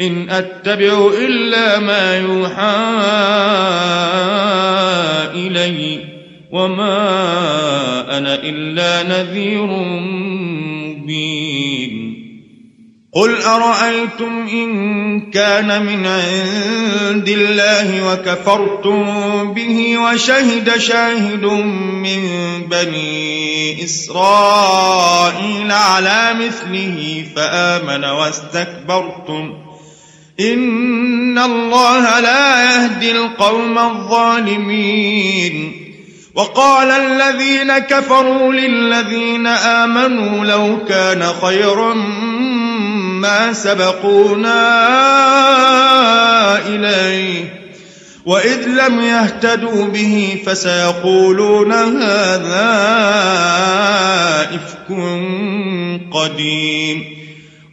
إن أتبع إلا ما يوحى إلي وما أنا إلا نذير مبين. قل أرأيتم إن كان من عند الله وكفرتم به وشهد شاهد من بني إسرائيل على مثله فآمن واستكبرتم إن الله لا يهدي القوم الظالمين وقال الذين كفروا للذين آمنوا لو كان خيرا ما سبقونا إليه وإذ لم يهتدوا به فسيقولون هذا إفك قديم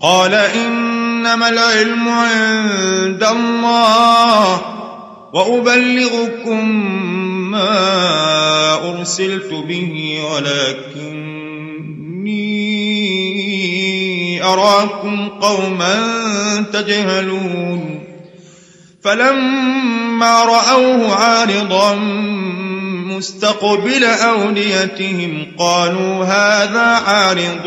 قال إنما العلم عند الله وأبلغكم ما أرسلت به ولكني أراكم قوما تجهلون. فلما رأوه عارضا مستقبل أوديتهم قالوا هذا عارض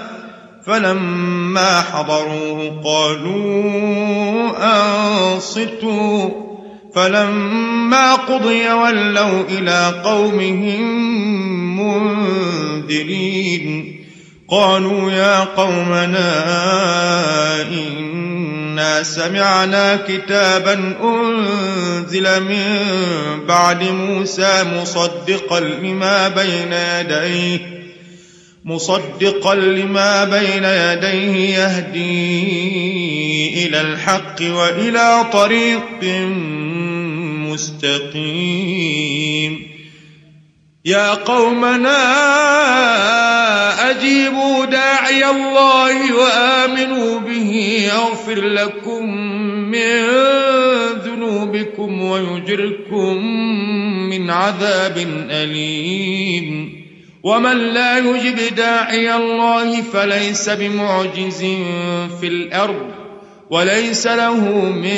فلما حضروه قالوا أنصتوا. فلما قضي ولوا إلى قومهم منذرين. قالوا يا قومنا إنا سمعنا كتابا أنزل من بعد موسى مصدقا لما بين يديه. مصدقا لما بين يديه يهدي إلى الحق وإلى طريق مستقيم. يا قومنا أجيبوا داعي الله وآمنوا به يغفر لكم من ذنوبكم ويجركم من عذاب أليم. ومن لا يجب داعي الله فليس بمعجز في الأرض وليس له من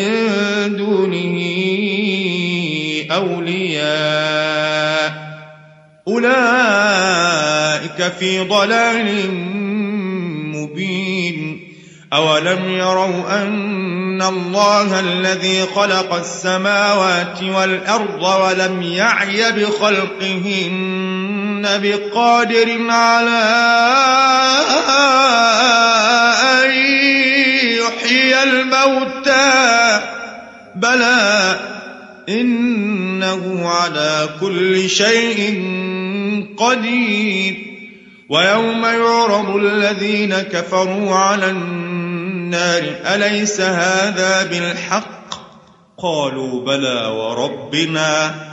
دونه أولياء أولئك في ضلال مبين أولم يروا أن الله الذي خلق السماوات والأرض ولم يعي بخلقهن بقادر على أن يحيي الموتى. بلى إنه على كل شيء قدير. ويوم يعرض الذين كفروا على النار أليس هذا بالحق؟ قالوا بلى وربنا.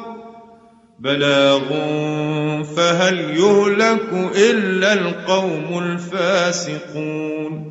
بلاغ فهل يهلك إلا القوم الفاسقون